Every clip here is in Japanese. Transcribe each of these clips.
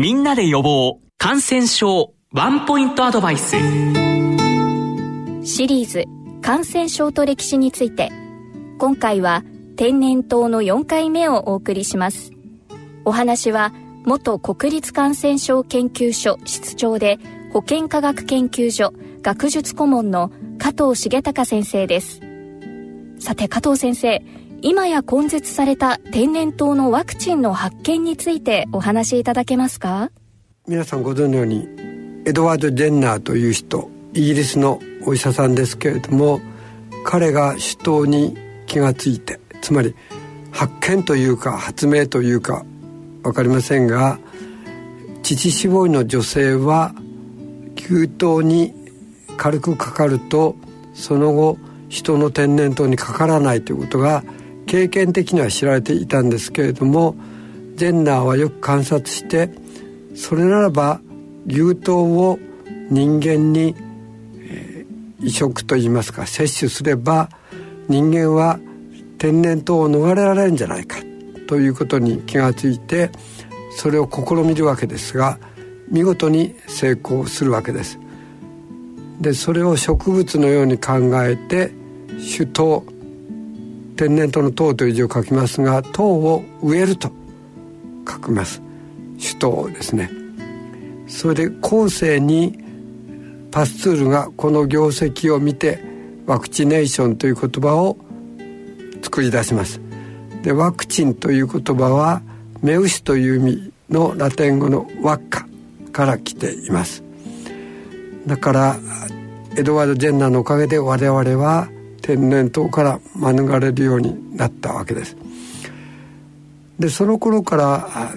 みんなで予防感染症ワンポイントアドバイス。シリーズ感染症と歴史について今回は天然痘の4回目をお送りします。お話は元国立感染症研究所室長で保健科学研究所学術顧問の加藤重隆先生です。さて加藤先生今や根絶された天然痘のワクチンの発見についてお話しいただけますか？皆さんご存知のようにエドワード・ジェンナーという人イギリスのお医者さんですけれども彼が首都に気がついてつまり発見というか発明というか分かりませんが乳搾りの女性は牛痘に軽くかかるとその後人の天然痘にかからないということが経験的には知られていたんですけれどもジェンナーはよく観察してそれならば牛痘を人間に、えー、移植といいますか摂取すれば人間は天然痘を逃れられるんじゃないかということに気がついてそれを試みるわけですが見事に成功するわけです。でそれを植物のように考えて種痘天然痘の痘という字を書きますが痘を植えると書きます。種痘ですね。それで後世にパスツールがこの業績を見てワクチネーションという言葉を作り出します。でワクチンという言葉は目牛という意味のラテン語のワッカから来ています。だからエドワード・ジェンナーのおかげで我々は天然痘から免れるようになったわけです。でその頃から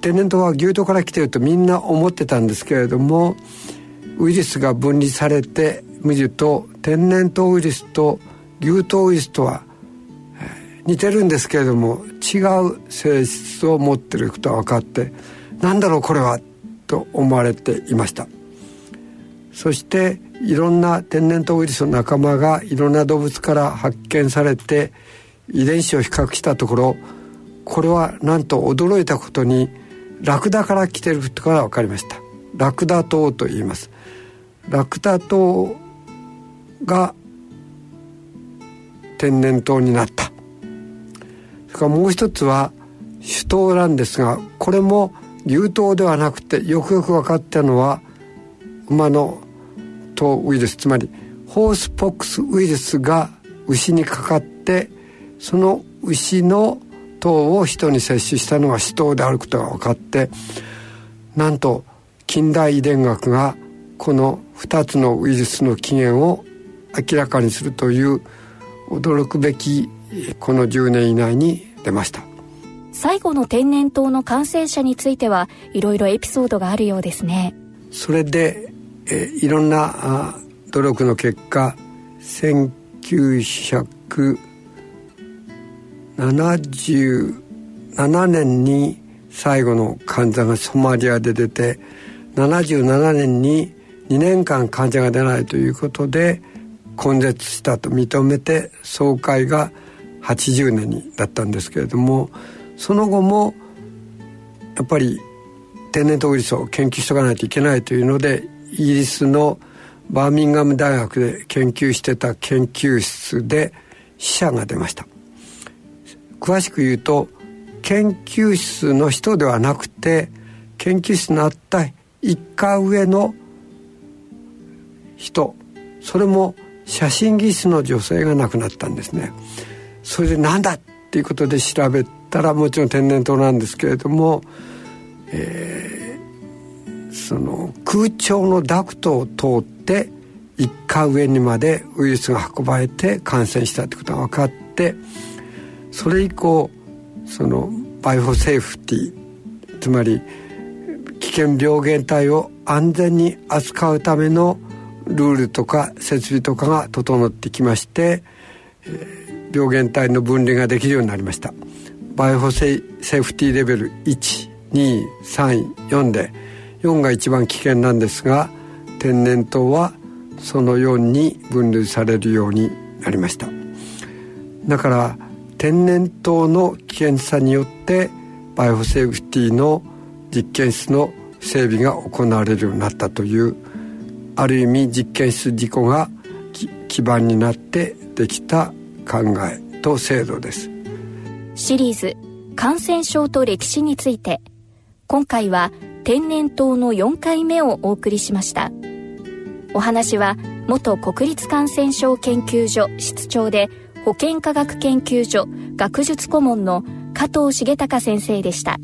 天然痘は牛痘から来てるとみんな思ってたんですけれどもウイルスが分離されて見ると天然痘ウイルスと牛痘ウイルスとは似てるんですけれども違う性質を持ってることが分かって何だろうこれはと思われていました。そしていろんな天然痘ウイルスの仲間がいろんな動物から発見されて遺伝子を比較したところこれはなんと驚いたことにラクダから来てることが分かりました。ラクダ痘と言います。ラクダ痘が天然痘になった。それからもう一つは首痘なんですがこれも牛痘ではなくてよくよく分かったのは馬の痘ウイルスつまりホースポックスウイルスが牛にかかってその牛の糖を人に摂取したのが死闘であることが分かってなんと近代遺伝学がこの2つのウイルスの起源を明らかにするという驚くべきこの10年以内に出ました。最後の天然痘の感染者についてはいろいろエピソードがあるようですね。それで、えいろんな努力の結果1977年に最後の患者がソマリアで出て77年に2年間患者が出ないということで根絶したと認めて総会が80年にだったんですけれどもその後もやっぱり天然痘ウイルスを研究しとかないといけないというのでイギリスのバーミンガム大学で研究してた研究室で死者が出ました。詳しく言うと研究室の人ではなくて研究室のあった一家上の人。それも写真技師の女性が亡くなったんですね。それで何だっていうことで調べたらもちろん天然痘なんですけれども、えー、その空調のダクトを通って一家上にまでウイルスが運ばれて感染したってことが分かってそれ以降そのバイオセーフティーつまり危険病原体を安全に扱うためのルールとか設備とかが整ってきまして、病原体の分離ができるようになりました。バイオセーフティレベル1234で4が一番危険なんですが天然痘はその4に分類されるようになりました。だから天然痘の危険さによってバイオセーフティの実験室の整備が行われるようになったというある意味実験室事故が基盤になってできた考えと制度です。シリーズ感染症と歴史について。今回は天然痘の4回目をお送りしましたお話は元国立感染症研究所室長で保健科学研究所学術顧問の加藤重隆先生でした。